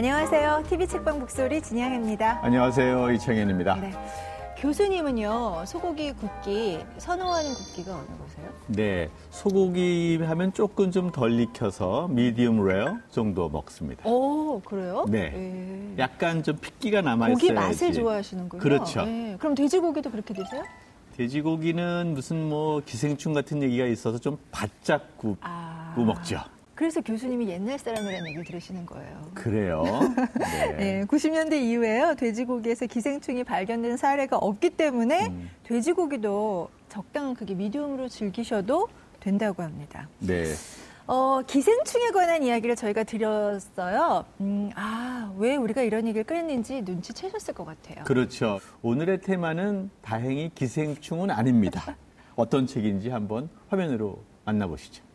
안녕하세요. TV 책방 북소리 진양입니다. 안녕하세요. 이창현입니다. 네. 교수님은요, 소고기 굽기 선호하는 굽기가 어느 거세요? 네. 소고기 하면 조금 좀 덜 익혀서 미디움 레어 정도 먹습니다. 오, 그래요? 네. 네. 약간 좀 핏기가 남아 있어야지. 고기 맛을 좋아하시는군요. 그렇죠. 네. 그럼 돼지고기도 그렇게 드세요? 돼지고기는 무슨 뭐 기생충 같은 얘기가 있어서 좀 바짝 굽고 아... 먹죠. 그래서 교수님이 옛날 사람이라는 얘기를 들으시는 거예요. 그래요? 네. 네 90년대 이후에요. 돼지고기에서 기생충이 발견된 사례가 없기 때문에 음. 돼지고기도 적당한 크기 미디움으로 즐기셔도 된다고 합니다. 네. 어, 기생충에 관한 이야기를 저희가 드렸어요. 음, 아, 왜 우리가 이런 얘기를 꺼냈는지 눈치채셨을 것 같아요. 그렇죠. 오늘의 테마는 다행히 기생충은 아닙니다. 어떤 책인지 한번 화면으로 만나보시죠.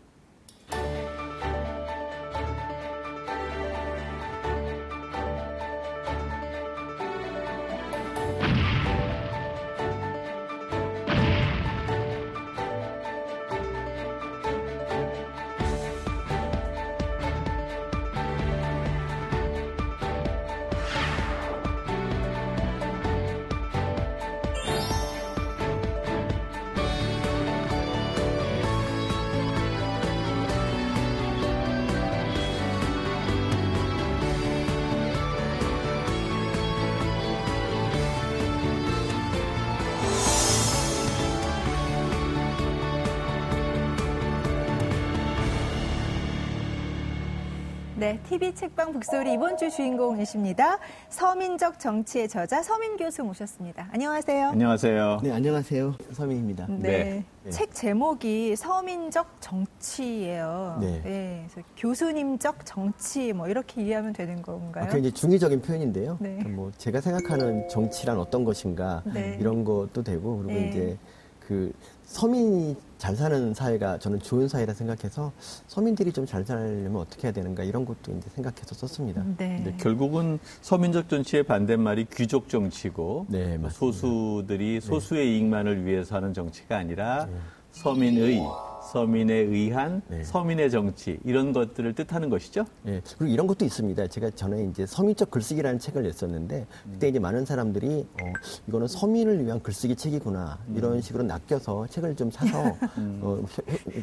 네, TV 책방 북소리 이번 주 주인공이십니다. 서민적 정치의 저자 서민 교수 모셨습니다. 안녕하세요. 안녕하세요. 네, 안녕하세요. 서민입니다. 네. 네. 네. 책 제목이 서민적 정치예요. 네. 네. 그래서 교수님적 정치 뭐 이렇게 이해하면 되는 건가요? 아, 굉장히 중의적인 표현인데요. 네. 뭐 제가 생각하는 정치란 어떤 것인가 네. 이런 것도 되고 그리고 네. 이제 그 서민이 잘 사는 사회가 저는 좋은 사회라 생각해서 서민들이 좀 잘 살려면 어떻게 해야 되는가 이런 것도 이제 생각해서 썼습니다. 네. 네, 결국은 서민적 정치의 반대말이 귀족 정치고 네, 소수들이 소수의 네. 이익만을 위해서 하는 정치가 아니라 네. 서민의 서민에 의한 네. 서민의 정치 이런 것들을 뜻하는 것이죠. 네. 그리고 이런 것도 있습니다. 제가 전에 이제 서민적 글쓰기라는 책을 냈었는데 그때 이제 많은 사람들이 어, 이거는 서민을 위한 글쓰기 책이구나 이런 음. 식으로 낚여서 책을 좀 사서 음. 어,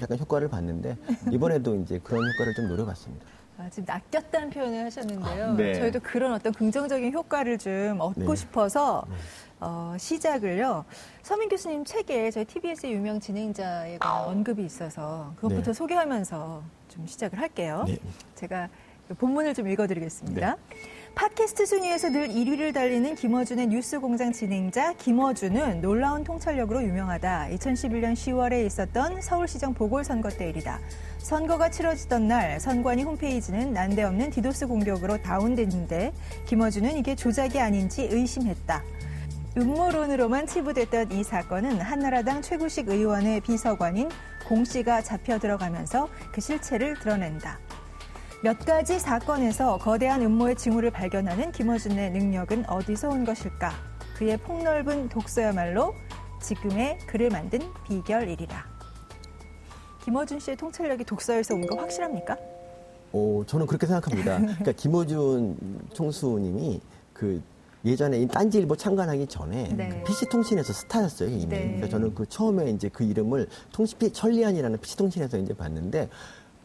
약간 효과를 봤는데 이번에도 이제 그런 효과를 좀 노려봤습니다. 아, 지금 낚였다는 표현을 하셨는데요. 아, 네. 저희도 그런 어떤 긍정적인 효과를 좀 얻고 네. 싶어서 네. 어, 시작을요. 서민 교수님 책에 저희 TBS의 유명 진행자에 관한 언급이 있어서 그것부터 네. 소개하면서 좀 시작을 할게요. 네. 제가 본문을 좀 읽어드리겠습니다. 네. 팟캐스트 순위에서 늘 1위를 달리는 김어준의 뉴스공장 진행자 김어준은 놀라운 통찰력으로 유명하다. 2011년 10월에 있었던 서울시장 보궐선거 때 일이다. 선거가 치러지던 날 선관위 홈페이지는 난데없는 디도스 공격으로 다운됐는데 김어준은 이게 조작이 아닌지 의심했다. 음모론으로만 치부됐던 이 사건은 한나라당 최구식 의원의 비서관인 공 씨가 잡혀 들어가면서 그 실체를 드러낸다. 몇 가지 사건에서 거대한 음모의 징후를 발견하는 김어준의 능력은 어디서 온 것일까? 그의 폭넓은 독서야말로 지금의 글을 만든 비결이리라. 김어준 씨의 통찰력이 독서에서 온 거 확실합니까? 어, 저는 그렇게 생각합니다. 그러니까 김어준 총수님이 그 예전에 이 딴지일보 창간하기 전에 네. 그 PC통신에서 스타였어요 이미. 네. 그래서 저는 그 처음에 이제 그 이름을 통신 천리안이라는 PC통신에서 이제 봤는데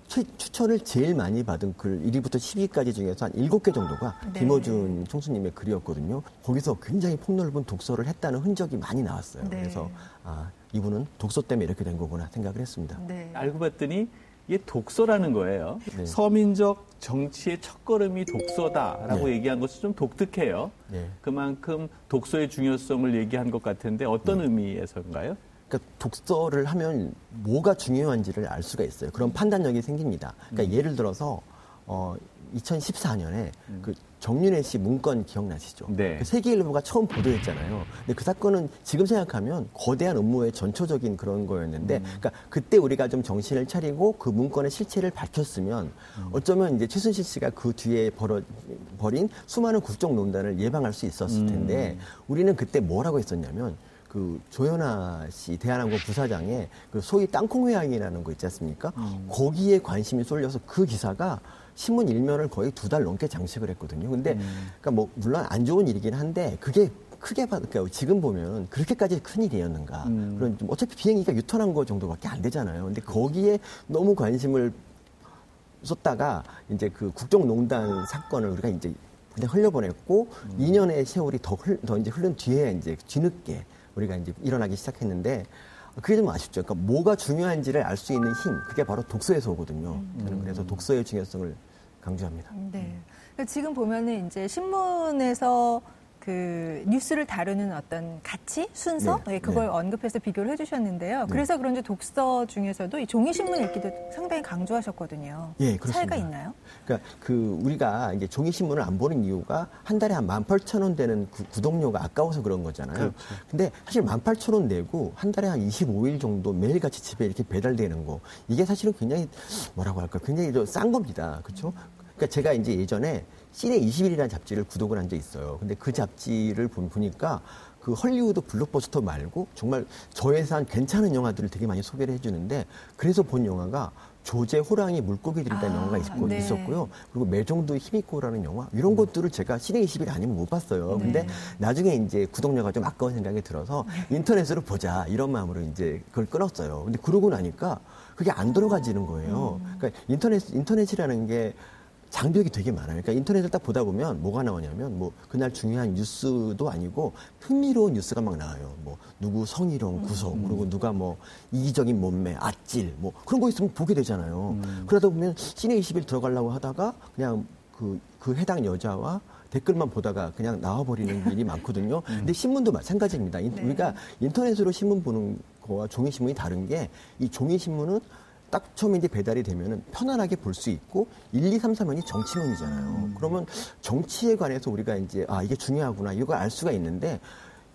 최, 추천을 제일 많이 받은 글 1위부터 10위까지 중에서 한 7개 정도가 네. 김어준 총수님의 글이었거든요. 거기서 굉장히 폭넓은 독서를 했다는 흔적이 많이 나왔어요. 네. 그래서 아 이분은 독서 때문에 이렇게 된 거구나 생각을 했습니다. 네. 알고 봤더니 이게 독서라는 거예요. 네. 서민적 정치의 첫걸음이 독서다라고 네. 얘기한 것은 좀 독특해요. 네. 그만큼 독서의 중요성을 얘기한 것 같은데 어떤 네. 의미에서인가요? 그러니까 독서를 하면 뭐가 중요한지를 알 수가 있어요. 그런 판단력이 생깁니다. 그러니까 음. 예를 들어서 어 2014년에 음. 그 정윤혜 씨 문건 기억나시죠? 네. 그 세계일보가 처음 보도했잖아요. 근데 그 사건은 지금 생각하면 거대한 음모의 전초적인 그런 거였는데, 음. 그러니까 그때 우리가 좀 정신을 차리고 그 문건의 실체를 밝혔으면 음. 어쩌면 이제 최순실 씨가 그 뒤에 벌어, 버린 수많은 국정농단을 예방할 수 있었을 음. 텐데, 음. 우리는 그때 뭐라고 했었냐면 그그 조현아 씨 대한항공 부사장의 그 소위 땅콩 회항이라는 거 있지 않습니까? 음. 거기에 관심이 쏠려서 그 기사가 신문 일면을 거의 두 달 넘게 장식을 했거든요. 근데 음. 그러니까 뭐 물론 안 좋은 일이긴 한데 그게 크게 받, 그러니까 지금 보면 그렇게까지 큰 일이었는가. 음. 그런 좀 어차피 비행기가 유턴한 거 정도밖에 안 되잖아요. 근데 거기에 너무 관심을 쏟다가 이제 그 국정농단 사건을 우리가 이제 그냥 흘려보냈고 음. 2년의 세월이 더, 흘, 더 이제 흐른 뒤에 이제 뒤늦게 우리가 이제 일어나기 시작했는데 그게 좀 아쉽죠. 그러니까 뭐가 중요한지를 알 수 있는 힘, 그게 바로 독서에서 오거든요. 음. 저는 그래서 독서의 중요성을 강조합니다. 네. 그러니까 지금 보면은 이제 신문에서 그 뉴스를 다루는 어떤 가치, 순서 네, 네, 그걸 네. 언급해서 비교를 해주셨는데요. 네. 그래서 그런지 독서 중에서도 이 종이 신문 읽기도 상당히 강조하셨거든요. 예, 그렇습니다. 차이가 있나요? 그러니까 그 우리가 이제 종이 신문을 안 보는 이유가 한 달에 한 18,000원 되는 구, 구독료가 아까워서 그런 거잖아요. 그렇죠. 근데 사실 18,000원 내고 한 달에 한 25일 정도 매일같이 집에 이렇게 배달되는 거 이게 사실은 굉장히 뭐라고 할까 굉장히 싼 겁니다. 그렇죠? 그러니까 제가 이제 예전에 시내 20일이라는 잡지를 구독을 한 적이 있어요. 근데 그 잡지를 보니까 그 헐리우드 블록버스터 말고 정말 저예산 괜찮은 영화들을 되게 많이 소개를 해주는데 그래서 본 영화가 조제 호랑이 물고기들이라는 아, 영화가 있었고, 네. 있었고요. 그리고 매정도의 힘있고라는 영화 이런 음. 것들을 제가 시내 20일 아니면 못 봤어요. 네. 근데 나중에 이제 구독료가 좀 아까운 생각이 들어서 인터넷으로 보자 이런 마음으로 이제 그걸 끊었어요. 근데 그러고 나니까 그게 안 들어가지는 거예요. 음. 그러니까 인터넷 인터넷이라는 게 장벽이 되게 많아요. 그러니까 인터넷을 딱 보다 보면 뭐가 나오냐면 뭐 그날 중요한 뉴스도 아니고 흥미로운 뉴스가 막 나와요. 뭐 누구 성희롱 구속 음. 그리고 누가 뭐 이기적인 몸매 아찔 뭐 그런 거 있으면 보게 되잖아요. 음. 그러다 보면 시내 20일 들어가려고 하다가 그냥 그, 그 해당 여자와 댓글만 보다가 그냥 나와버리는 일이 많거든요. 음. 근데 신문도 마찬가지입니다. 네. 우리가 인터넷으로 신문 보는 거와 종이 신문이 다른 게 이 종이 신문은 딱 처음에 이제 배달이 되면은 편안하게 볼 수 있고 1, 2, 3, 4면이 정치문이잖아요. 음. 그러면 정치에 관해서 우리가 이제 아 이게 중요하구나 이거 알 수가 있는데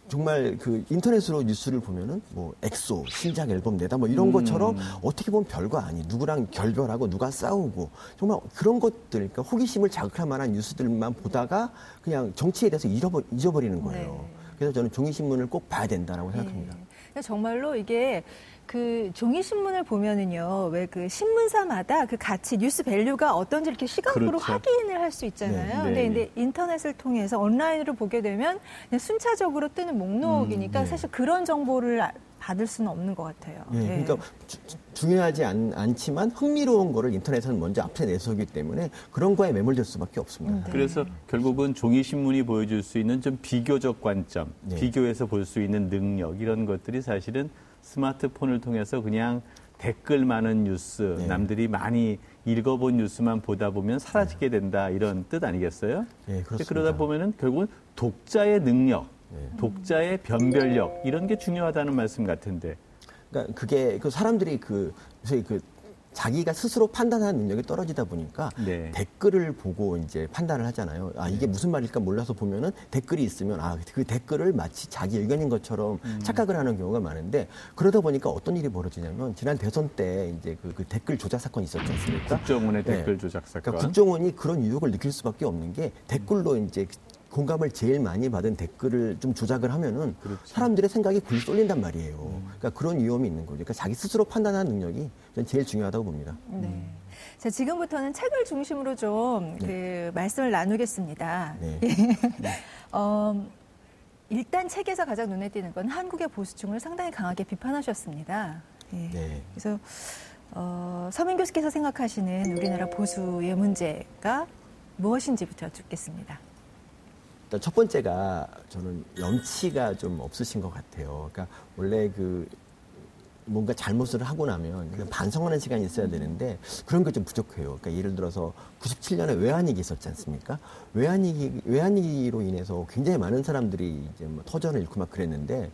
정말 그 인터넷으로 뉴스를 보면은 뭐 엑소 신작 앨범 내다 뭐 이런 음. 것처럼 어떻게 보면 별거 아니 누구랑 결별하고 누가 싸우고 정말 그런 것들 그러니까 호기심을 자극할 만한 뉴스들만 보다가 그냥 정치에 대해서 잃어버, 잊어버리는 거예요. 네. 그래서 저는 종이 신문을 꼭 봐야 된다라고 네. 생각합니다. 정말로 이게 그 종이 신문을 보면은요, 왜 그 신문사마다 그 가치 뉴스 밸류가 어떤지 이렇게 시각으로 그렇죠. 확인을 할 수 있잖아요. 네, 네, 근데, 근데 네. 인터넷을 통해서 온라인으로 보게 되면 그냥 순차적으로 뜨는 목록이니까 음, 네. 사실 그런 정보를 받을 수는 없는 것 같아요. 네, 네. 그러니까 주, 중요하지 않, 지만 흥미로운 거를 인터넷에는 먼저 앞에 내서기 때문에 그런 거에 매몰될 수밖에 없습니다. 네. 그래서 결국은 종이 신문이 보여줄 수 있는 좀 비교적 관점, 네. 비교해서 볼 수 있는 능력 이런 것들이 사실은 스마트폰을 통해서 그냥 댓글 많은 뉴스, 네. 남들이 많이 읽어본 뉴스만 보다 보면 사라지게 네. 된다 이런 뜻 아니겠어요? 네, 그렇습니다. 그러다 보면은 결국은 독자의 능력, 네. 독자의 변별력 이런 게 중요하다는 말씀 같은데. 그러니까 그게 그 사람들이 그 요새 그 자기가 스스로 판단하는 능력이 떨어지다 보니까 네. 댓글을 보고 이제 판단을 하잖아요. 아 이게 네. 무슨 말일까 몰라서 보면은 댓글이 있으면 아 그 댓글을 마치 자기 의견인 것처럼 음. 착각을 하는 경우가 많은데 그러다 보니까 어떤 일이 벌어지냐면 지난 대선 때 이제 그, 그 댓글 조작 사건이 있었지 않습니까? 국정원의 네. 댓글 조작 사건. 그러니까 국정원이 그런 유혹을 느낄 수밖에 없는 게 댓글로 이제 공감을 제일 많이 받은 댓글을 좀 조작을 하면은 그렇지. 사람들의 생각이 굴 쏠린단 말이에요. 음. 그러니까 그런 위험이 있는 거죠. 그러니까 자기 스스로 판단하는 능력이 전 제일 중요하다고 봅니다. 네. 음. 자, 지금부터는 책을 중심으로 좀 네. 그 말씀을 나누겠습니다. 네. 어, 일단 책에서 가장 눈에 띄는 건 한국의 보수층을 상당히 강하게 비판하셨습니다. 예. 네. 그래서 어, 서민 교수께서 생각하시는 우리나라 보수의 문제가 무엇인지부터 여쭙겠습니다. 첫 번째가 저는 염치가 좀 없으신 것 같아요. 그러니까 원래 그 뭔가 잘못을 하고 나면 그냥 반성하는 시간이 있어야 되는데 그런 게 좀 부족해요. 그러니까 예를 들어서 97년에 외환위기 있었지 않습니까? 외환위기, 외환위기로 인해서 굉장히 많은 사람들이 이제 뭐 터전을 잃고 막 그랬는데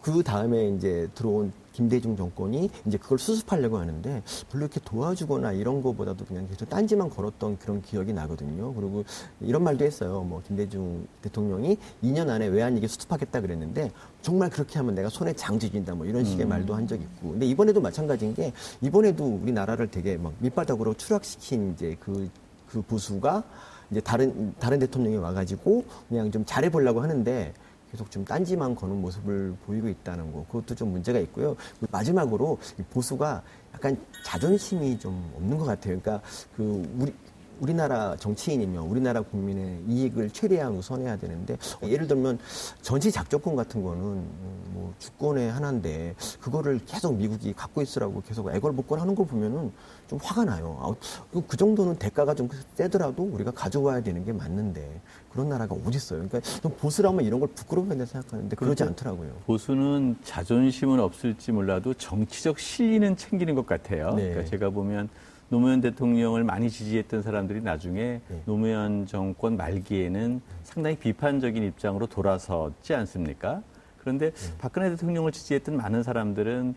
그 다음에 이제 들어온 김대중 정권이 이제 그걸 수습하려고 하는데 별로 이렇게 도와주거나 이런 거보다도 그냥 계속 딴지만 걸었던 그런 기억이 나거든요. 그리고 이런 말도 했어요. 뭐 김대중 대통령이 2년 안에 외환위기 수습하겠다 그랬는데 정말 그렇게 하면 내가 손에 장쥐긴다 뭐 이런 식의 음. 말도 한적 있고. 근데 이번에도 마찬가지인 게 이번에도 우리나라를 되게 막 밑바닥으로 추락시킨 이제 그, 그 보수가 이제 다른, 다른 대통령이 와가지고 그냥 좀 잘해보려고 하는데 계속 좀 딴지만 거는 모습을 보이고 있다는 거 그것도 좀 문제가 있고요. 마지막으로 보수가 약간 자존심이 좀 없는 것 같아요. 그러니까 그 우리 우리나라 정치인이면 우리나라 국민의 이익을 최대한 우선해야 되는데 예를 들면 전시 작전권 같은 거는 뭐 주권의 하나인데 그거를 계속 미국이 갖고 있으라고 계속 애걸복걸 하는 걸 보면은 좀 화가 나요. 아, 그 정도는 대가가 좀 세더라도 우리가 가져와야 되는 게 맞는데 그런 나라가 어디 있어요? 그러니까 좀 보수라면 이런 걸 부끄러워한다 생각하는데 그러지 않더라고요. 보수는 자존심은 없을지 몰라도 정치적 실리는 챙기는 것 같아요. 네. 그러니까 제가 보면 노무현 대통령을 많이 지지했던 사람들이 나중에 네. 노무현 정권 말기에는 상당히 비판적인 입장으로 돌아섰지 않습니까? 그런데 네. 박근혜 대통령을 지지했던 많은 사람들은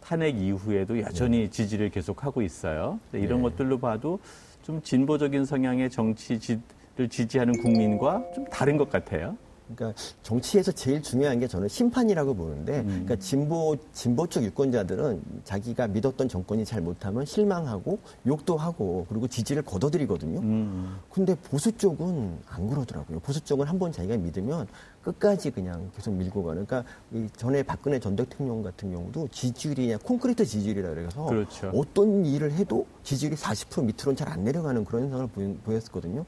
탄핵 이후에도 여전히 네. 지지를 계속하고 있어요. 이런 네. 것들로 봐도 좀 진보적인 성향의 정치를 지지하는 국민과 좀 다른 것 같아요. 그러니까 정치에서 제일 중요한 게 저는 심판이라고 보는데, 음. 그러니까 진보 진보 쪽 유권자들은 자기가 믿었던 정권이 잘 못하면 실망하고 욕도 하고 그리고 지지를 거둬들이거든요. 음. 근데 보수 쪽은 안 그러더라고요. 보수 쪽은 한 번 자기가 믿으면 끝까지 그냥 계속 밀고 가는. 그러니까 이 전에 박근혜 전 대통령 같은 경우도 지지율이 그냥 콘크리트 지지율이라 그래서 그렇죠. 어떤 일을 해도 지지율이 40% 밑으로는 잘 안 내려가는 그런 현상을 보였었거든요.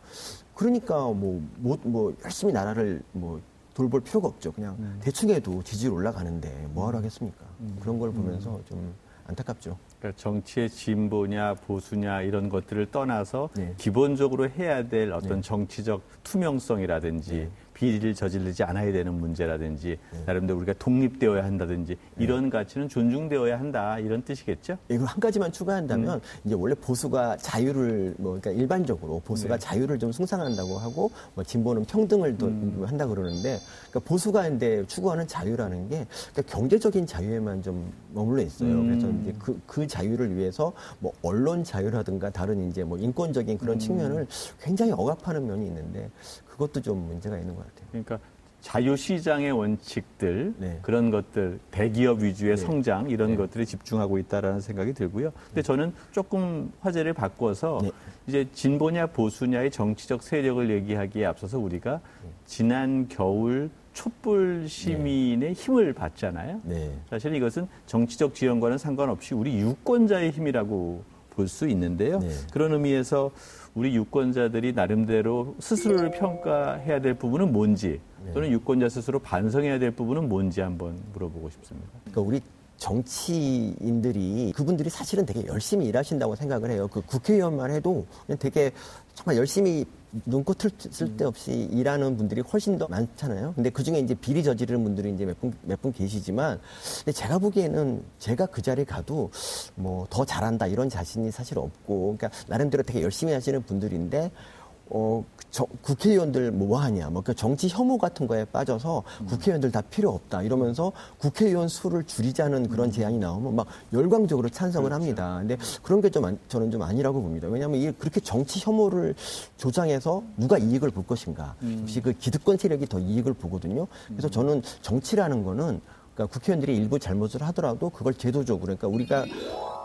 그러니까 뭐, 뭐, 뭐 열심히 나라를 뭐 돌볼 필요가 없죠. 그냥 음. 대충 해도 지지율 올라가는데 뭐하러 하겠습니까? 음. 그런 걸 보면서 음. 좀 안타깝죠. 그러니까 정치의 진보냐 보수냐 이런 것들을 떠나서 네. 기본적으로 해야 될 어떤 네. 정치적 투명성이라든지 네. 비리를 저지르지 않아야 되는 문제라든지 네. 나름대로 우리가 독립되어야 한다든지 네. 이런 가치는 존중되어야 한다 이런 뜻이겠죠? 이거 한 가지만 추가한다면 음. 이제 원래 보수가 자유를 뭐 그러니까 일반적으로 보수가 네. 자유를 좀 숭상한다고 하고 뭐 진보는 평등을 또 음. 한다 그러는데 그러니까 보수가 근데 추구하는 자유라는 게 그러니까 경제적인 자유에만 좀 머물러 있어요. 음. 그래서 이제 그, 그 자유를 위해서 뭐 언론 자유라든가 다른 이제 뭐 인권적인 그런 음. 측면을 굉장히 억압하는 면이 있는데 그것도 좀 문제가 있는 것 같아요. 그러니까 자유시장의 원칙들 네. 그런 것들 대기업 위주의 네. 성장 이런 네. 것들에 집중하고 있다라는 생각이 들고요. 근데 네. 저는 조금 화제를 바꿔서 네. 이제 진보냐 보수냐의 정치적 세력을 얘기하기에 앞서서 우리가 네. 지난 겨울 촛불 시민의 힘을 봤잖아요. 사실 이것은 정치적 지형과는 상관없이 우리 유권자의 힘이라고 볼 수 있는데요. 그런 의미에서 우리 유권자들이 나름대로 스스로를 평가해야 될 부분은 뭔지 또는 유권자 스스로 반성해야 될 부분은 뭔지 한번 물어보고 싶습니다. 그러니까 우리 정치인들이 그분들이 사실은 되게 열심히 일하신다고 생각을 해요. 그 국회의원만 해도 되게 정말 열심히 눈꽃을 쓸데없이 음. 일하는 분들이 훨씬 더 많잖아요. 근데 그 중에 이제 비리 저지르는 분들이 이제 몇 분, 몇 분 계시지만, 근데 제가 보기에는 제가 그 자리에 가도 뭐 더 잘한다 이런 자신이 사실 없고, 그러니까 나름대로 되게 열심히 하시는 분들인데, 어, 저, 국회의원들 뭐 하냐, 뭐, 그 정치 혐오 같은 거에 빠져서 음. 국회의원들 다 필요 없다 이러면서 국회의원 수를 줄이자는 그런 음. 제안이 나오면 막 열광적으로 찬성을 그렇죠. 합니다. 근데 그런 게 좀 저는 좀 아니라고 봅니다. 왜냐하면 이 그렇게 정치 혐오를 조장해서 누가 이익을 볼 것인가. 음. 역시 그 기득권 세력이 더 이익을 보거든요. 그래서 저는 정치라는 거는 그러니까 국회의원들이 일부 잘못을 하더라도 그걸 제도적으로 그러니까 우리가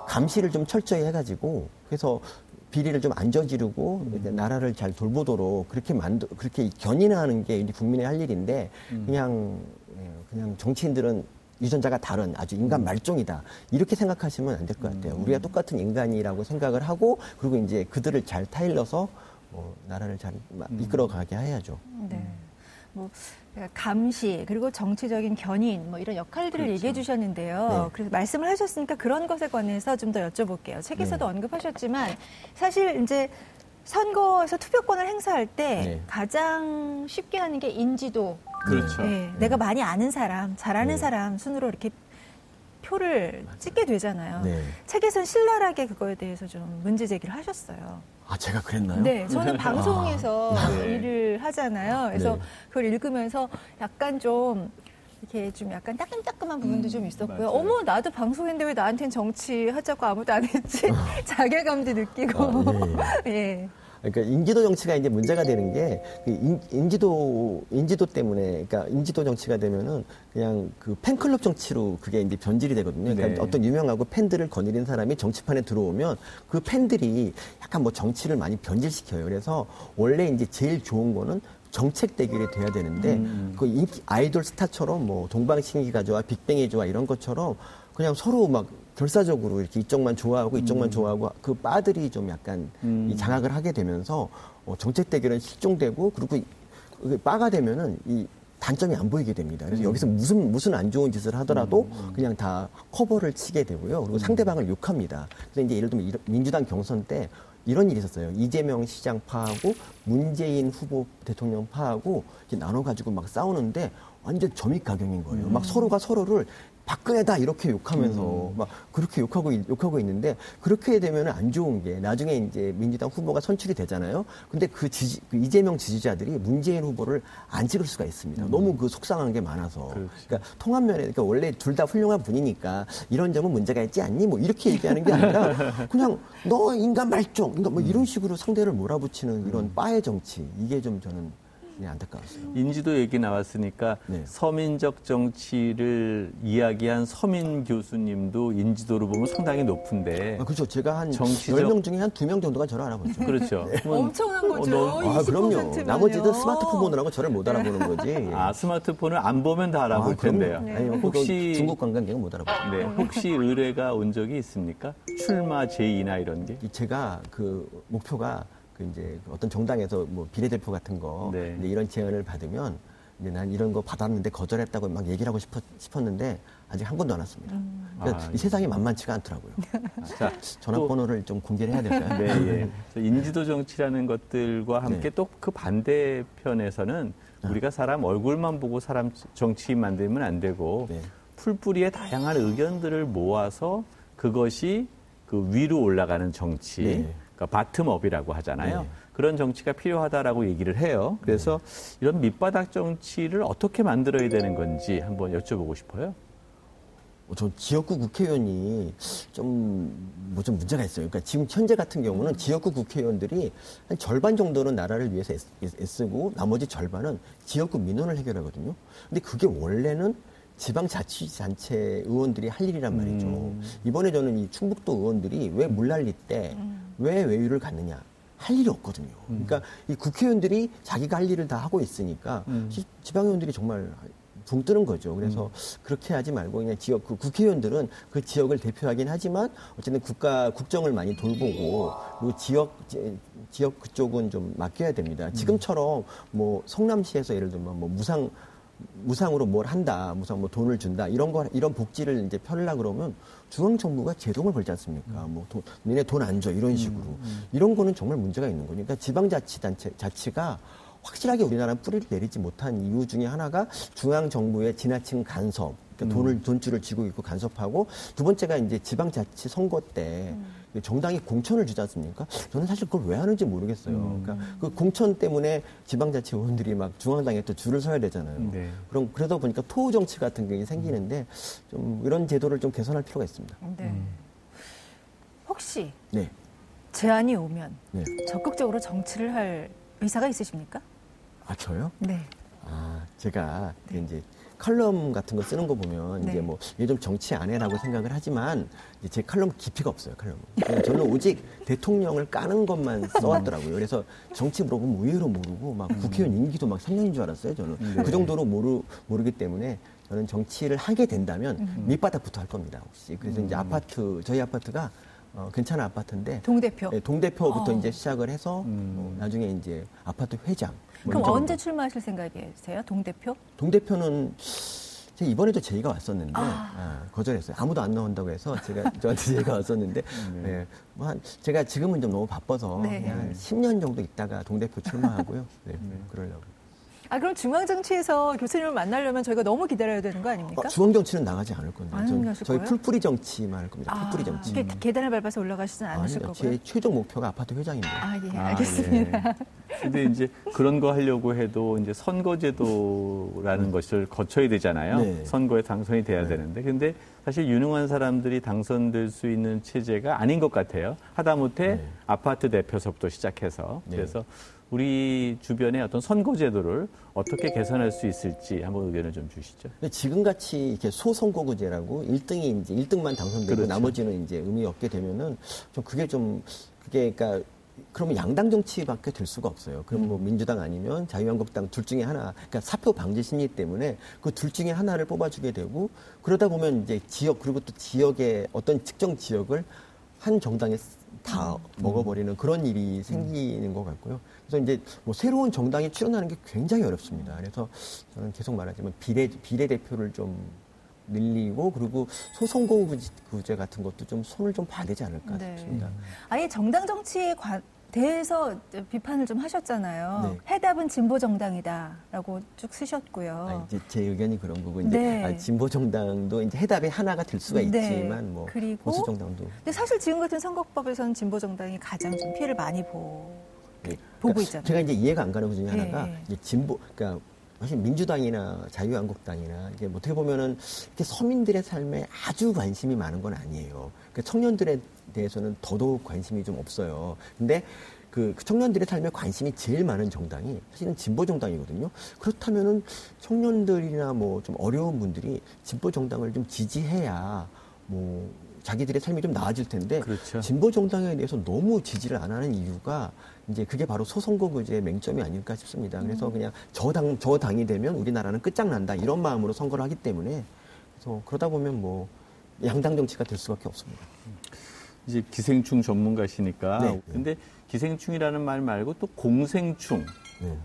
감시를 좀 철저히 해가지고 그래서 비리를 좀 안 저지르고 음. 나라를 잘 돌보도록 그렇게 만들 그렇게 견인하는 게 우리 국민의 할 일인데 음. 그냥 예, 그냥 정치인들은 유전자가 다른 아주 인간 음. 말종이다 이렇게 생각하시면 안 될 것 같아요. 음. 우리가 똑같은 인간이라고 생각을 하고 그리고 이제 그들을 잘 타일러서 어, 나라를 잘 음. 이끌어가게 해야죠. 네. 뭐 감시 그리고 정치적인 견인 뭐 이런 역할들을 그렇죠. 얘기해 주셨는데요. 네. 그래서 말씀을 하셨으니까 그런 것에 관해서 좀 더 여쭤볼게요. 책에서도 네. 언급하셨지만 사실 이제 선거에서 투표권을 행사할 때 네. 가장 쉽게 하는 게 인지도. 그렇죠. 네. 네. 내가 많이 아는 사람, 잘하는 네. 사람 순으로 이렇게 표를 찍게 되잖아요. 네. 책에선 신랄하게 그거에 대해서 좀 문제 제기를 하셨어요. 아, 제가 그랬나요? 네, 저는 방송에서 아, 네. 일을 하잖아요. 그래서 네. 그걸 읽으면서 약간 좀 이렇게 좀 약간 따끔따끔한 부분도 음, 좀 있었고요. 맞아요. 어머, 나도 방송인데 왜 나한텐 정치 하자고 아무도 안 했지? 자괴감도 느끼고. 아, 예. 예. 그러니까 인지도 정치가 이제 문제가 되는 게그 인지도 인지도 때문에 그러니까 인지도 정치가 되면은 그냥 그 팬클럽 정치로 그게 이제 변질이 되거든요. 그러니까 네. 어떤 유명하고 팬들을 거느린 사람이 정치판에 들어오면 그 팬들이 약간 뭐 정치를 많이 변질시켜요. 그래서 원래 이제 제일 좋은 거는 정책 대결이 돼야 되는데 음. 그 인기 아이돌 스타처럼 뭐 동방신기가 좋아, 빅뱅이 좋아 이런 것처럼 그냥 서로 막 결사적으로 이렇게 이쪽만 좋아하고 이쪽만 음. 좋아하고 그 바들이 좀 약간 음. 이 장악을 하게 되면서 어, 정책 대결은 실종되고 그리고 바가 되면은 이 단점이 안 보이게 됩니다. 그래서 음. 여기서 무슨 무슨 안 좋은 짓을 하더라도 음. 음. 그냥 다 커버를 치게 되고요. 그리고 음. 상대방을 욕합니다. 그래서 이제 예를 들면 민주당 경선 때 이런 일이 있었어요. 이재명 시장 파하고 문재인 후보 대통령 파하고 나눠 가지고 막 싸우는데 완전 점입 가경인 거예요. 음. 막 서로가 서로를 박근혜다 이렇게 욕하면서 음. 막 그렇게 욕하고 욕하고 있는데 그렇게 되면 안 좋은 게 나중에 이제 민주당 후보가 선출이 되잖아요. 근데 그, 지지, 그 이재명 지지자들이 문재인 후보를 안 찍을 수가 있습니다. 음. 너무 그 속상한 게 많아서. 그렇지. 그러니까 통합 면에 그러니까 원래 둘 다 훌륭한 분이니까 이런 점은 문제가 있지 않니? 뭐 이렇게 얘기하는 게 아니라 그냥 너 인간 말종, 그러니까 뭐 이런 식으로 상대를 몰아붙이는 이런 음. 빠의 정치 이게 좀 저는 네, 안타까웠어요. 인지도 얘기 나왔으니까 네. 서민적 정치를 이야기한 서민 교수님도 인지도로 보면 상당히 높은데. 아, 그렇죠. 제가 한 정치적... 10명 중에 한 2명 정도가 저를 알아보죠. 그렇죠. 네. 엄청난 거죠. 어, 너... 아, 그럼요. 나머지도 스마트폰 보느라고 저를 못 알아보는 거지. 아, 스마트폰을 안 보면 다 알아볼 아, 텐데요. 네. 아니, 혹시 중국 관광객은 못 알아보죠. 네. 혹시 의뢰가 온 적이 있습니까? 출마 제의나 이런 게? 제가 그 목표가 그 이제 어떤 정당에서 뭐 비례대표 같은 거 네. 이런 제안을 받으면 이제 난 이런 거 받았는데 거절했다고 막 얘기를 하고 싶었, 싶었는데 아직 한 번도 안 왔습니다. 음. 그러니까 아, 이 세상이 만만치가 않더라고요. 자, 전화번호를 좀 공개를 해야 될까요? 네, 예. 인지도 정치라는 것들과 함께 네. 또그 반대편에서는 아. 우리가 사람 얼굴만 보고 사람 정치 만들면 안 되고 네. 풀뿌리의 다양한 의견들을 모아서 그것이 그 위로 올라가는 정치. 네. 그러니까 바텀업이라고 하잖아요. 네. 그런 정치가 필요하다라고 얘기를 해요. 그래서 네. 이런 밑바닥 정치를 어떻게 만들어야 되는 건지 한번 여쭤보고 싶어요. 어, 저 지역구 국회의원이 좀, 뭐 좀 문제가 있어요. 그러니까 지금 현재 같은 경우는 지역구 국회의원들이 한 절반 정도는 나라를 위해서 애쓰고 나머지 절반은 지역구 민원을 해결하거든요. 근데 그게 원래는 지방자치단체 의원들이 할 일이란 말이죠. 음. 이번에 저는 이 충북도 의원들이 왜 물난리 때 왜 음. 외유를 갖느냐. 할 일이 없거든요. 음. 그러니까 이 국회의원들이 자기가 할 일을 다 하고 있으니까 음. 지방의원들이 정말 붕 뜨는 거죠. 그래서 음. 그렇게 하지 말고 그냥 지역 그 국회의원들은 그 지역을 대표하긴 하지만 어쨌든 국가 국정을 많이 돌보고 그리고 지역 지역 그쪽은 좀 맡겨야 됩니다. 지금처럼 뭐 성남시에서 예를 들면 뭐 무상 무상으로 뭘 한다, 무상 뭐 돈을 준다 이런 거 이런 복지를 이제 펴려 그러면 중앙 정부가 제동을 걸지 않습니까? 음. 뭐 돈, 니네 돈 안 줘 이런 음, 식으로 음, 음. 이런 거는 정말 문제가 있는 거니까 그러니까 지방자치단체 자치가 확실하게 우리나라 뿌리를 내리지 못한 이유 중에 하나가 중앙 정부의 지나친 간섭, 그러니까 음. 돈을 돈줄을 쥐고 있고 간섭하고 두 번째가 이제 지방자치 선거 때. 음. 정당이 공천을 주지 않습니까? 저는 사실 그걸 왜 하는지 모르겠어요. 음. 그러니까 그 공천 때문에 지방자치 의원들이 막 중앙당에 또 줄을 서야 되잖아요. 네. 그럼 그러다 보니까 토우 정치 같은 게 생기는데 좀 이런 제도를 좀 개선할 필요가 있습니다. 네. 음. 혹시 네. 제안이 오면 네. 적극적으로 정치를 할 의사가 있으십니까? 아 저요? 네. 아 제가 네. 이제 칼럼 같은 거 쓰는 거 보면 네. 이제 뭐 요즘 정치 안 해라고 생각을 하지만 이제 제 칼럼 깊이가 없어요 칼럼. 저는 오직 대통령을 까는 것만 써왔더라고요. 그래서 정치 물어보면 의외로 모르고 막 음. 국회의원 임기도 막 3년인 줄 알았어요. 저는 네. 그 정도로 모르 모르기 때문에 저는 정치를 하게 된다면 음. 밑바닥부터 할 겁니다. 혹시 그래서 음. 이제 아파트 저희 아파트가 어, 괜찮은 아파트인데 동대표 네, 동대표부터 어. 이제 시작을 해서 음. 어, 나중에 이제 아파트 회장 그럼 언제 출마하실 생각이세요? 동 대표? 동 대표는 제가 이번에도 제의가 왔었는데 아. 아, 거절했어요. 아무도 안 나온다고 해서 제가 저한테 제의가 왔었는데 네. 네. 뭐 한, 제가 지금은 좀 너무 바빠서 네. 한 10년 정도 있다가 동 대표 출마하고요. 네, 네. 그러려고. 아 그럼 중앙정치에서 교수님을 만나려면 저희가 너무 기다려야 되는 거 아닙니까? 어, 중앙정치는 나가지 않을 건데. 전, 저희 풀뿌리 정치만 할 겁니다. 풀뿌리 아, 정치. 게, 계단을 밟아서 올라가시진 않으실 거고요. 제 최종 목표가 아파트 회장입니다. 아 예, 알겠습니다. 아, 예. 근데 이제 그런 거 하려고 해도 이제 선거제도라는 네. 것을 거쳐야 되잖아요. 네. 선거에 당선이 돼야 네. 되는데. 근데 사실 유능한 사람들이 당선될 수 있는 체제가 아닌 것 같아요. 하다못해 네. 아파트 대표서부터 시작해서. 네. 그래서 우리 주변의 어떤 선거 제도를 어떻게 개선할 수 있을지 한번 의견을 좀 주시죠. 지금 같이 이렇게 소선거구제라고 1등이 이제 1등만 당선되고 그렇죠. 나머지는 이제 의미 없게 되면은 좀 그게 좀 그게 그러니까 그러면 양당 정치밖에 될 수가 없어요. 그럼 뭐 음. 민주당 아니면 자유한국당 둘 중에 하나, 그러니까 사표 방지 심리 때문에 그 둘 중에 하나를 뽑아주게 되고 그러다 보면 이제 지역 그리고 또 지역의 어떤 특정 지역을 한 정당에 다 음. 먹어버리는 그런 일이 생기는 것 같고요. 그래서 이제 뭐 새로운 정당이 출연하는 게 굉장히 어렵습니다. 그래서 저는 계속 말하지만 비례 비례 대표를 좀 늘리고 그리고 소선거구제 같은 것도 좀 손을 좀 봐야 되지 않을까 네. 싶습니다. 아예 정당 정치에 관, 대해서 비판을 좀 하셨잖아요. 네. 해답은 진보 정당이다라고 쭉 쓰셨고요. 아, 이제 제 의견이 그런 거고 이제 네. 아, 진보 정당도 이제 해답의 하나가 될 수가 네. 있지만 뭐 그리고 보수 정당도. 근데 사실 지금 같은 선거법에서는 진보 정당이 가장 좀 피해를 많이 보. 네. 보고 그러니까 있잖아요. 제가 이제 이해가 안 가는 것 중에 하나가 네. 이제 진보 그러니까 사실 민주당이나 자유한국당이나 이게 뭐 어떻게 보면은 이렇게 서민들의 삶에 아주 관심이 많은 건 아니에요. 그러니까 청년들에 대해서는 더더욱 관심이 좀 없어요. 근데 그 청년들의 삶에 관심이 제일 많은 정당이 사실은 진보 정당이거든요. 그렇다면은 청년들이나 뭐 좀 어려운 분들이 진보 정당을 좀 지지해야 뭐 자기들의 삶이 좀 나아질 텐데 그렇죠. 진보 정당에 대해서 너무 지지를 안 하는 이유가 이제 그게 바로 소선거 구제의 맹점이 아닐까 싶습니다. 그래서 음. 그냥 저 당, 저 당이 되면 우리나라는 끝장난다. 이런 마음으로 선거를 하기 때문에 그래서 그러다 보면 뭐 양당 정치가 될 수밖에 없습니다. 이제 기생충 전문가시니까. 네. 근데 기생충이라는 말 말고 또 공생충. 네.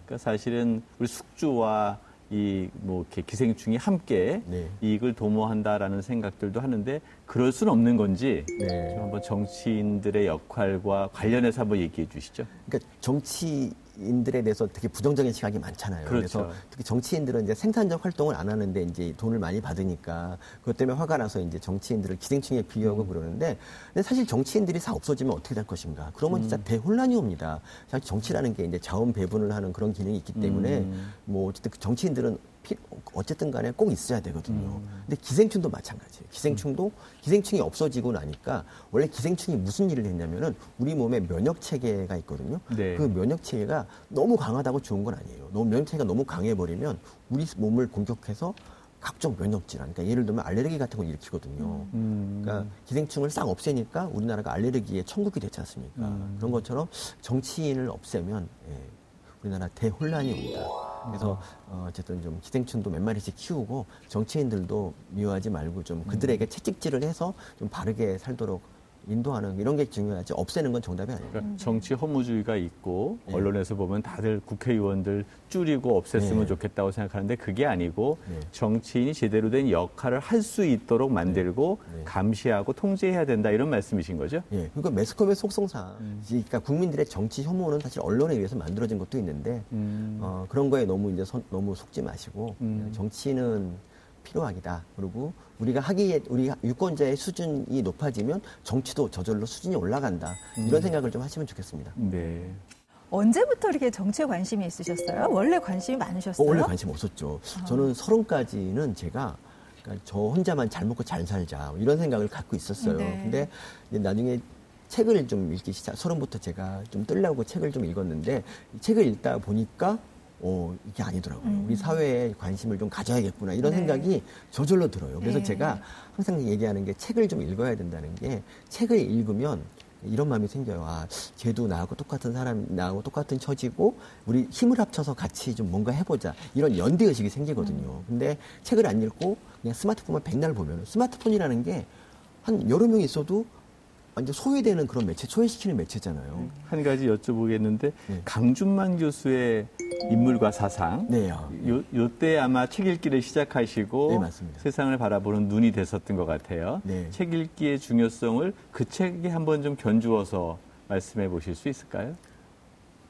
그러니까 사실은 우리 숙주와 이 뭐 이렇게 기생충이 함께 네. 이익을 도모한다라는 생각들도 하는데 그럴 수는 없는 건지 네. 좀 한번 정치인들의 역할과 관련해서 한번 얘기해 주시죠. 그러니까 정치 인들에 대해서 되게 부정적인 시각이 많잖아요. 그렇죠. 그래서 특히 정치인들은 이제 생산적 활동을 안 하는데 이제 돈을 많이 받으니까 그것 때문에 화가 나서 이제 정치인들을 기생충에 비유하고 음. 그러는데 근데 사실 정치인들이 다 없어지면 어떻게 될 것인가? 그러면 진짜 음. 대혼란이 옵니다. 사실 정치라는 게 이제 자원 배분을 하는 그런 기능이 있기 때문에 음. 뭐 어쨌든 그 정치인들은 어쨌든 간에 꼭 있어야 되거든요. 음. 근데 기생충도 마찬가지예요. 기생충도 기생충이 없어지고 나니까 원래 기생충이 무슨 일을 했냐면은 우리 몸에 면역 체계가 있거든요. 네. 그 면역 체계가 너무 강하다고 좋은 건 아니에요. 너무 면역 체계가 너무 강해 버리면 우리 몸을 공격해서 각종 면역 질환, 그러니까 예를 들면 알레르기 같은 걸 일으키거든요. 음. 그러니까 기생충을 싹 없애니까 우리나라가 알레르기의 천국이 됐지 않습니까? 음. 그런 것처럼 정치인을 없애면 예, 우리나라 대혼란이 옵니다. 그래서 어, 어쨌든 좀 기생충도 몇 마리씩 키우고 정치인들도 미워하지 말고 좀 그들에게 채찍질을 해서 좀 바르게 살도록 인도하는 이런 게 중요하지 없애는 건 정답이 아니에요. 그러니까 정치 허무주의가 있고 네. 언론에서 보면 다들 국회의원들 줄이고 없앴으면 네. 좋겠다고 생각하는데 그게 아니고 네. 정치인이 제대로 된 역할을 할 수 있도록 만들고. 감시하고 통제해야 된다 이런 말씀이신 거죠? 예. 그러니까 매스컴의 속성상 음. 그러니까 국민들의 정치 혐오는 사실 언론에 의해서 만들어진 것도 있는데 음. 어, 그런 거에 너무 이제 선, 너무 속지 마시고 음. 정치는 필요하기다. 그리고 우리가 하기에 우리 유권자의 수준이 높아지면 정치도 저절로 수준이 올라간다. 이런 음. 생각을 좀 하시면 좋겠습니다. 네. 언제부터 이렇게 정치에 관심이 있으셨어요? 원래 관심이 많으셨어요? 어, 원래 관심 없었죠. 아. 저는 서른까지는 제가 그러니까 저 혼자만 잘 먹고 잘 살자 이런 생각을 갖고 있었어요. 네. 근데 나중에 책을 좀 읽기 시작, 서른부터 제가 좀 뜨려고 책을 좀 읽었는데 책을 읽다 보니까 어, 이게 아니더라고요. 음. 우리 사회에 관심을 좀 가져야겠구나. 이런 네. 생각이 저절로 들어요. 그래서 네. 제가 항상 얘기하는 게 책을 좀 읽어야 된다는 게 책을 읽으면 이런 마음이 생겨요. 아, 쟤도 나하고 똑같은 사람, 나하고 똑같은 처지고, 우리 힘을 합쳐서 같이 좀 뭔가 해보자. 이런 연대의식이 생기거든요. 음. 근데 책을 안 읽고 그냥 스마트폰만 백날 보면, 스마트폰이라는 게 한 여러 명 있어도 완전 소외되는 그런 매체, 소외시키는 매체잖아요. 네. 한 가지 여쭤보겠는데 네. 강준만 교수의 인물과 사상. 네. 요, 요때 아마 책 읽기를 시작하시고 네, 맞습니다. 세상을 바라보는 눈이 됐었던 것 같아요. 네. 책 읽기의 중요성을 그 책에 한번 좀 견주어서 말씀해 보실 수 있을까요?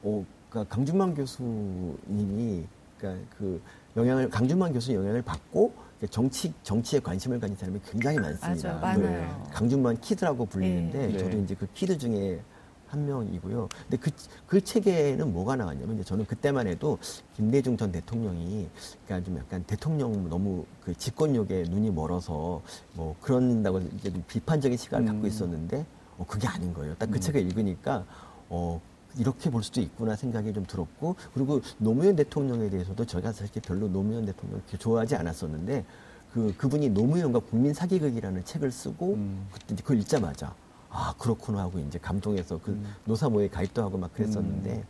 어, 그러니까 강준만 교수님이 그러니까 그 영향을 강준만 교수 영향을 받고 정치 정치에 관심을 가진 사람이 굉장히 많습니다. 맞아요, 많아요. 그 강준만 키드라고 불리는데 네. 저도 이제 그 키드 중에 한 명이고요. 근데 그, 그 책에는 뭐가 나왔냐면, 이제 저는 그때만 해도 김대중 전 대통령이, 그러니까 좀 약간 대통령 너무 그 집권력에 눈이 멀어서 뭐 그런다고 이제 비판적인 시각을 음. 갖고 있었는데, 어, 그게 아닌 거예요. 딱그 음. 책을 읽으니까, 어, 이렇게 볼 수도 있구나 생각이 좀 들었고 그리고 노무현 대통령에 대해서도 저희가 사실 별로 노무현 대통령 을 좋아하지 않았었는데 그 그분이 노무현과 국민 사기극이라는 책을 쓰고 음. 그때 그걸 읽자마자 아 그렇구나 하고 이제 감동해서 그 음. 노사모에 가입도 하고 막 그랬었는데 음.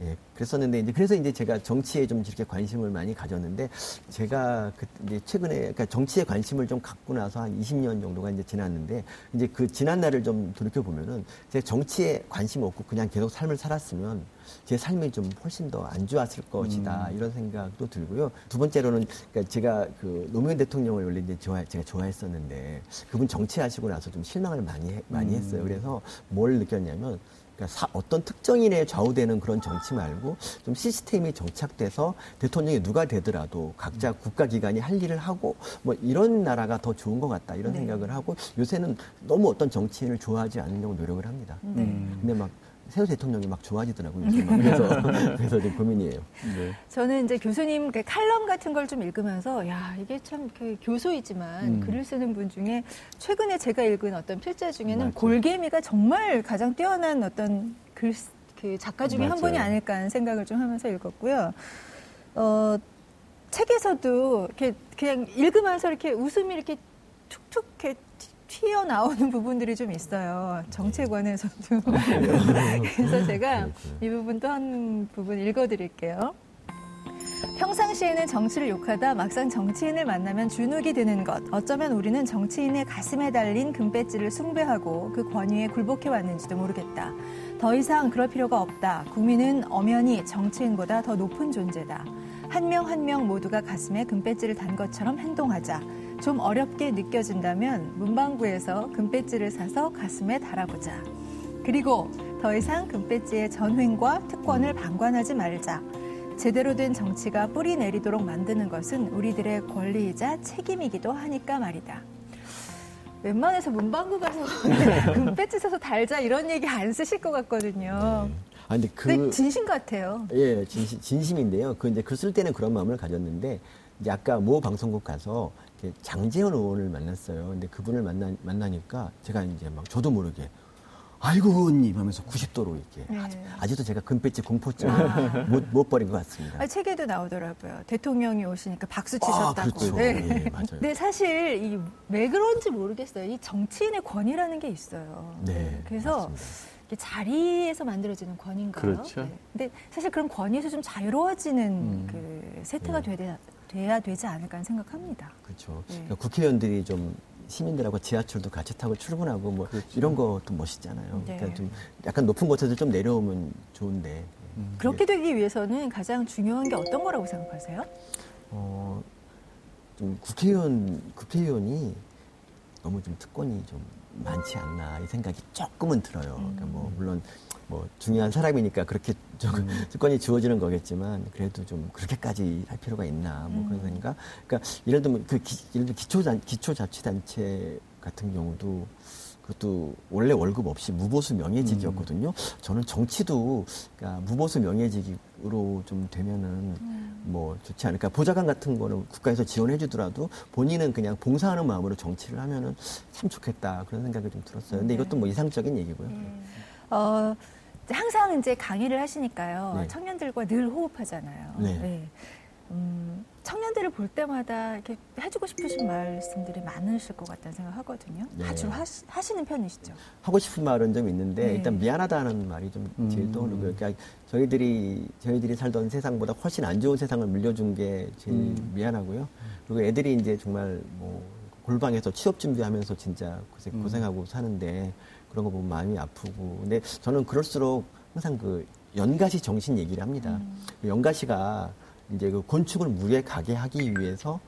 예, 그랬었는데 이제 그래서 이제 제가 정치에 좀 이렇게 관심을 많이 가졌는데 제가 그 이제 최근에 그러니까 정치에 관심을 좀 갖고 나서 한 20년 정도가 이제 지났는데 이제 그 지난 날을 좀 돌이켜 보면은 제 정치에 관심 없고 그냥 계속 삶을 살았으면 제 삶이 좀 훨씬 더 안 좋았을 것이다 음. 이런 생각도 들고요. 두 번째로는 그러니까 제가 그 노무현 대통령을 원래 이제 좋아 제가 좋아했었는데 그분 정치하시고 나서 좀 실망을 많이 많이 했어요. 음. 그래서 뭘 느꼈냐면 그러니까 사, 어떤 특정인에 좌우되는 그런 정치 말고 좀 시스템이 정착돼서 대통령이 누가 되더라도 각자 음. 국가기관이 할 일을 하고 뭐 이런 나라가 더 좋은 것 같다 이런 네. 생각을 하고 요새는 너무 어떤 정치인을 좋아하지 않으려고 노력을 합니다. 네. 근데 막 새우 대통령이 막 좋아지더라고요. 그래서 그래서 좀 고민이에요. 네. 저는 이제 교수님 그 칼럼 같은 걸 좀 읽으면서 야 이게 참그 교수이지만 음. 글을 쓰는 분 중에 최근에 제가 읽은 어떤 필자 중에는 맞죠. 골개미가 정말 가장 뛰어난 어떤 글 그 작가 중에 맞아요. 한 분이 아닐까 하는 생각을 좀 하면서 읽었고요. 어, 책에서도 이렇게 그냥 읽으면서 이렇게 웃음이 이렇게 툭툭 이렇게 튀어나오는 부분들이 좀 있어요. 정책관에서도. 그래서 제가 이 부분 또한 부분 읽어드릴게요. 평상시에는 정치를 욕하다 막상 정치인을 만나면 주눅이 드는 것. 어쩌면 우리는 정치인의 가슴에 달린 금배지를 숭배하고 그 권위에 굴복해 왔는지도 모르겠다. 더 이상 그럴 필요가 없다. 국민은 엄연히 정치인보다 더 높은 존재다. 한 명 한명 모두가 가슴에 금배지를 단 것처럼 행동하자. 좀 어렵게 느껴진다면 문방구에서 금배지를 사서 가슴에 달아보자. 그리고 더 이상 금배지의 전횡과 특권을 방관하지 말자. 제대로 된 정치가 뿌리 내리도록 만드는 것은 우리들의 권리이자 책임이기도 하니까 말이다. 웬만해서 문방구 가서 금배지 사서 달자 이런 얘기 안 쓰실 것 같거든요. 네. 아, 근데 그. 근데 진심 같아요. 예, 진심, 진심인데요. 그 이제 그쓸 때는 그런 마음을 가졌는데, 이제 아까 모 방송국 가서 장재현 의원을 만났어요. 근데 그분을 만나, 만나니까 제가 이제 막 저도 모르게 아이고 의원님 하면서 90도로 이렇게 네. 아직 도 제가 금배지 공포증 아. 못, 못 버린 것 같습니다. 아, 책에도 나오더라고요. 대통령이 오시니까 박수 치셨다고. 아, 그렇죠. 네. 네, 맞아요. 근데 사실 이 왜 그런지 모르겠어요. 이 정치인의 권위라는 게 있어요. 네. 그래서 자리에서 만들어지는 권위인가요? 그렇죠. 네. 근데 사실 그런 권위에서 좀 자유로워지는 음. 그 세태가 네. 돼야, 돼야 되지 않을까 생각합니다. 그렇죠. 네. 그러니까 국회의원들이 좀 시민들하고 지하철도 같이 타고 출근하고 뭐 그렇죠. 이런 것도 멋있잖아요. 네. 그러니까 좀 약간 높은 곳에서 좀 내려오면 좋은데. 음. 그렇게 되기 위해서는 가장 중요한 게 어떤 거라고 생각하세요? 어, 좀 국회의원, 국회의원이 너무 좀 특권이 좀 많지 않나 이 생각이 조금은 들어요. 그러니까 뭐 음. 물론 뭐 중요한 사람이니까 그렇게 좀 음. 특권이 주어지는 거겠지만 그래도 좀 그렇게까지 할 필요가 있나 뭐 그런 음. 생각. 그러니까 예를 들면 그 기, 예를 들면 기초 기초자치단체 같은 경우도 그것도 원래 월급 없이 무보수 명예직이었거든요. 음. 저는 정치도 그러니까 무보수 명예직으로 좀 되면은 음. 뭐 좋지 않을까. 보좌관 같은 거는 국가에서 지원해 주더라도 본인은 그냥 봉사하는 마음으로 정치를 하면은 참 좋겠다. 그런 생각이 좀 들었어요. 근데 네. 이것도 뭐 이상적인 얘기고요. 네. 어, 항상 이제 강의를 하시니까요. 네. 청년들과 늘 호흡하잖아요. 네. 네. 음, 청년들을 볼 때마다 이렇게 해주고 싶으신 말씀들이 많으실 것 같다는 생각하거든요. 네. 아주 하시, 하시 는 편이시죠. 하고 싶은 말은 좀 있는데 네. 일단 미안하다는 말이 좀 제일 음. 떠오르고요. 그러니까 저희들이 저희들이 살던 세상보다 훨씬 안 좋은 세상을 물려준 게 제일 음. 미안하고요. 그리고 애들이 이제 정말 뭐 골방에서 취업 준비하면서 진짜 고생, 음. 고생하고 사는데 그런 거 보면 마음이 아프고. 근데 저는 그럴수록 항상 그 연가시 정신 얘기를 합니다. 음. 그 연가시가 이제 그 건축을 가게 하기 위해서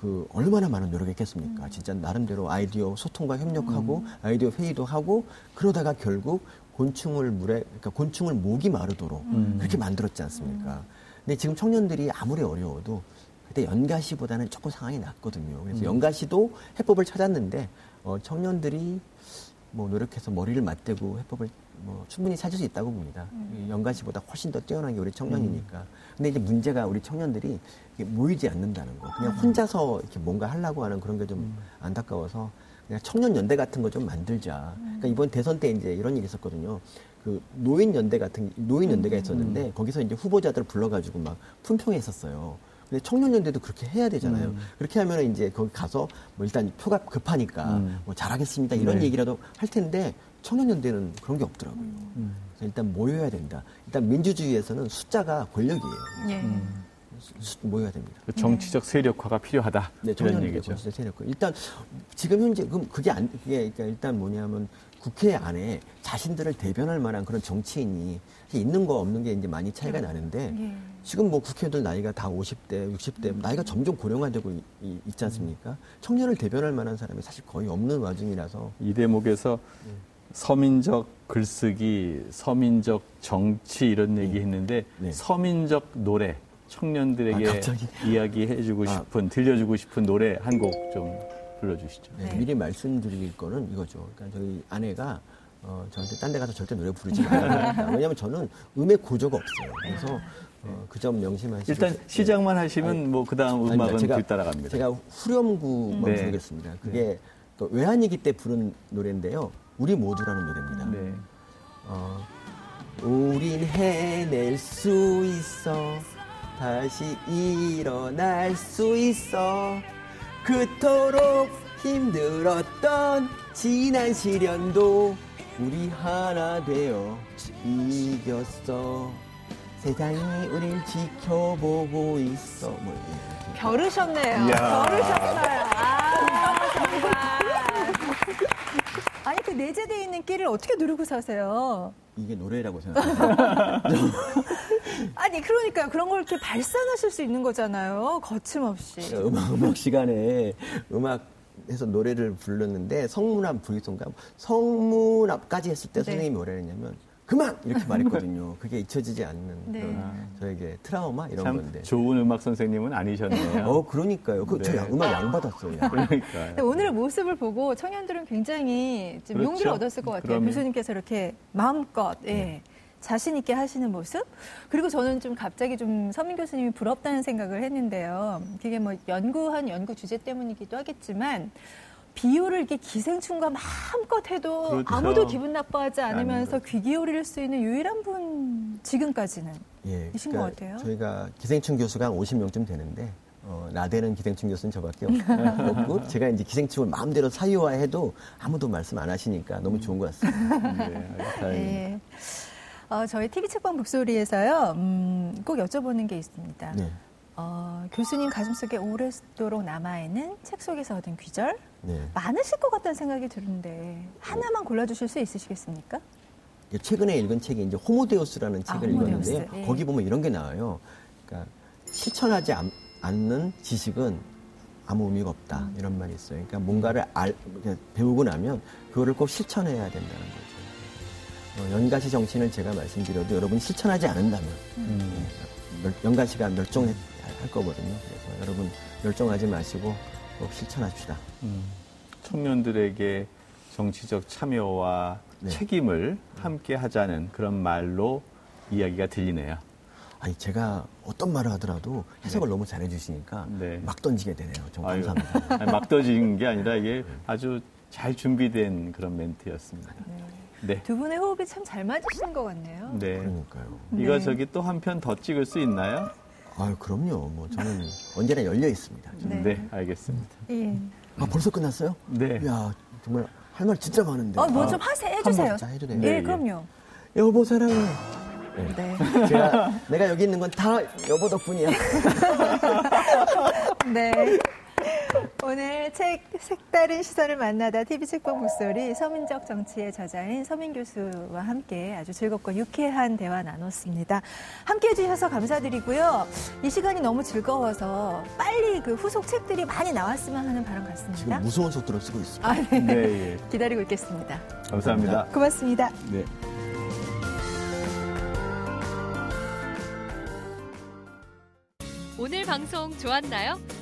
그 얼마나 많은 노력했겠습니까? 음. 진짜 나름대로 아이디어 소통과 협력하고 음. 아이디어 회의도 하고 그러다가 결국 곤충을 물에 그러니까 곤충을 목이 마르도록 음. 그렇게 만들었지 않습니까? 음. 근데 지금 청년들이 아무리 어려워도 그때 연가시보다는 조금 상황이 낫거든요. 그래서 음. 연가시도 해법을 찾았는데 어, 청년들이 뭐 노력해서 머리를 맞대고 해법을 뭐 충분히 찾을 수 있다고 봅니다. 음. 연가시보다 훨씬 더 뛰어난 게 우리 청년이니까. 음. 근데 이제 문제가 우리 청년들이 모이지 않는다는 거. 그냥 음. 혼자서 이렇게 뭔가 하려고 하는 그런 게좀 음. 안타까워서 그냥 청년 연대 같은 거 좀 만들자. 그러니까 음. 이번 대선 때 이제 이런 일이 있었거든요. 그 노인 연대 같은 노인 연대가 음. 있었는데 거기서 이제 후보자들 불러가지고 막 품평했었어요. 근데 청년연대도 그렇게 해야 되잖아요. 음. 그렇게 하면 이제 거기 가서 뭐 일단 표가 급하니까 음. 뭐 잘하겠습니다 이런 네. 얘기라도 할 텐데 청년연대는 그런 게 없더라고요. 음. 일단 모여야 된다. 일단 민주주의에서는 숫자가 권력이에요. 예. 음. 모여야 됩니다. 그 정치적 세력화가 필요하다. 네, 이런 얘기죠. 정치적 세력화. 일단 지금 현재 그럼 그게 안 그게 그러니까 일단 뭐냐면 국회 안에 자신들을 대변할 만한 그런 정치인이 있는 거 없는 게 이제 많이 차이가 음. 나는데 예. 지금 뭐 국회의원들 나이가 다 50대, 60대 음. 나이가 점점 고령화되고 있, 지 않습니까? 청년을 대변할 만한 사람이 사실 거의 없는 와중이라서 이 대목에서 네. 서민적 글쓰기, 서민적 정치 이런 얘기 네. 했는데 네. 서민적 노래 청년들에게 아, 이야기해주고 아. 싶은 들려주고 싶은 노래 한 곡 좀 불러주시죠. 네, 미리 말씀드릴 거는 이거죠. 그러니까 저희 아내가 어, 저한테 딴데 가서 절대 노래 부르지 말라. 왜냐하면 저는 음의 고조가 없어요. 그래서 어, 그점 명심하시고 일단 시작만 하시면 뭐그 다음 음악은 제가, 뒤따라갑니다. 제가 후렴구만 네. 부르겠습니다. 그게 네. 또 외환위기 때 부른 노래인데요. 우리 모두라는 노래입니다. 네. 어, 우린 해낼 수 있어 다시 일어날 수 있어 그토록 힘들었던 지난 시련도 우리 하나 되어 이겼어. 세상이 우릴 지켜보고 있어. 뭐 겨르셨네요. 겨르셨어요. 아, 정말. 아니 그 내재되어 있는 끼를 어떻게 누르고 사세요? 이게 노래라고 생각해요. 아니 그러니까 그런 걸 이렇게 발산하실 수 있는 거잖아요. 거침없이. 음악 음악 시간에 음악 해서 노래를 불렀는데 성문앞 불기송가 성문 앞까지 했을 때 네. 선생님이 뭐라 했냐면 그만 이렇게 말했거든요. 그게 잊혀지지 않는 네. 그런 저에게 트라우마 이런 참 건데. 좋은 음악 선생님은 아니셨네요. 어 그러니까요. 그, 네. 저 음악 양 받았어요. 그러니까. 오늘의 모습을 보고 청년들은 굉장히 좀 그렇죠? 용기를 얻었을 것 같아요. 그러면. 교수님께서 이렇게 마음껏 예. 네. 자신 있게 하시는 모습 그리고 저는 좀 갑자기 좀 서민 교수님이 부럽다는 생각을 했는데요. 그게 뭐 연구한 연구 주제 때문이기도 하겠지만 비유를 이렇게 기생충과 마음껏 해도 그렇죠. 아무도 기분 나빠하지 않으면서 귀 기울일 수 있는 유일한 분 지금까지는 예, 이신 그러니까 것 같아요. 저희가 기생충 교수가 한 50명쯤 되는데 어, 나대는 기생충 교수는 저밖에 없고 제가 이제 기생충을 마음대로 사유화해도 아무도 말씀 안 하시니까 너무 좋은 것 같습니다. 네, 네. 어, 저희 TV 책방 목소리에서요, 음, 꼭 여쭤보는 게 있습니다. 네. 어, 교수님 가슴속에 오랫도록 남아있는 책 속에서 얻은 귀절 네. 많으실 것 같다는 생각이 드는데 하나만 골라주실 수 있으시겠습니까? 최근에 읽은 책이 이제 호모데우스라는 책을 아, 읽었는데요. 예. 거기 보면 이런 게 나와요. 그러니까 실천하지 않, 는 지식은 아무 의미가 없다 음. 이런 말이 있어요. 그러니까 뭔가를 알, 배우고 나면 그거를 꼭 실천해야 된다는 거죠. 어, 연가시 정신을 제가 말씀드려도 여러분이 실천하지 않는다면 음. 멸, 연가시가 멸종할 거거든요. 그래서 여러분 멸종하지 마시고 꼭 실천합시다. 음. 청년들에게 정치적 참여와 네. 책임을 함께 하자는 그런 말로 이야기가 들리네요. 아니 제가 어떤 말을 하더라도 해석을 네. 너무 잘해 주시니까 네. 막 던지게 되네요. 정말 감사합니다. 아니, 막 던진 게 아니라 이게 아주 잘 준비된 그런 멘트였습니다. 네. 네. 두 분의 호흡이 참 잘 맞으시는 것 같네요. 네. 그러니까요. 이거 네. 저기 또 한 편 더 찍을 수 있나요? 아 그럼요. 뭐 저는 언제나 열려 있습니다. 네. 네, 알겠습니다. 예. 아 벌써 끝났어요? 네. 야 정말 할 말 진짜 많은데. 어, 뭐좀 아, 하세요. 해주세요. 돼요. 예, 네, 그럼요. 여보 사랑해. 네. 네. 제가 내가 여기 있는 건 다 여보 덕분이야. 네. 오늘 책 색다른 시선을 만나다 TV 책방 목소리 서민적 정치의 저자인 서민 교수와 함께 아주 즐겁고 유쾌한 대화 나눴습니다. 함께 해주셔서 감사드리고요. 이 시간이 너무 즐거워서 빨리 그 후속 책들이 많이 나왔으면 하는 바람 같습니다. 지금 무서운 속도로 쓰고 있습니다. 아, 네. 네 예. 기다리고 있겠습니다. 감사합니다. 고맙습니다. 네. 오늘 방송 좋았나요?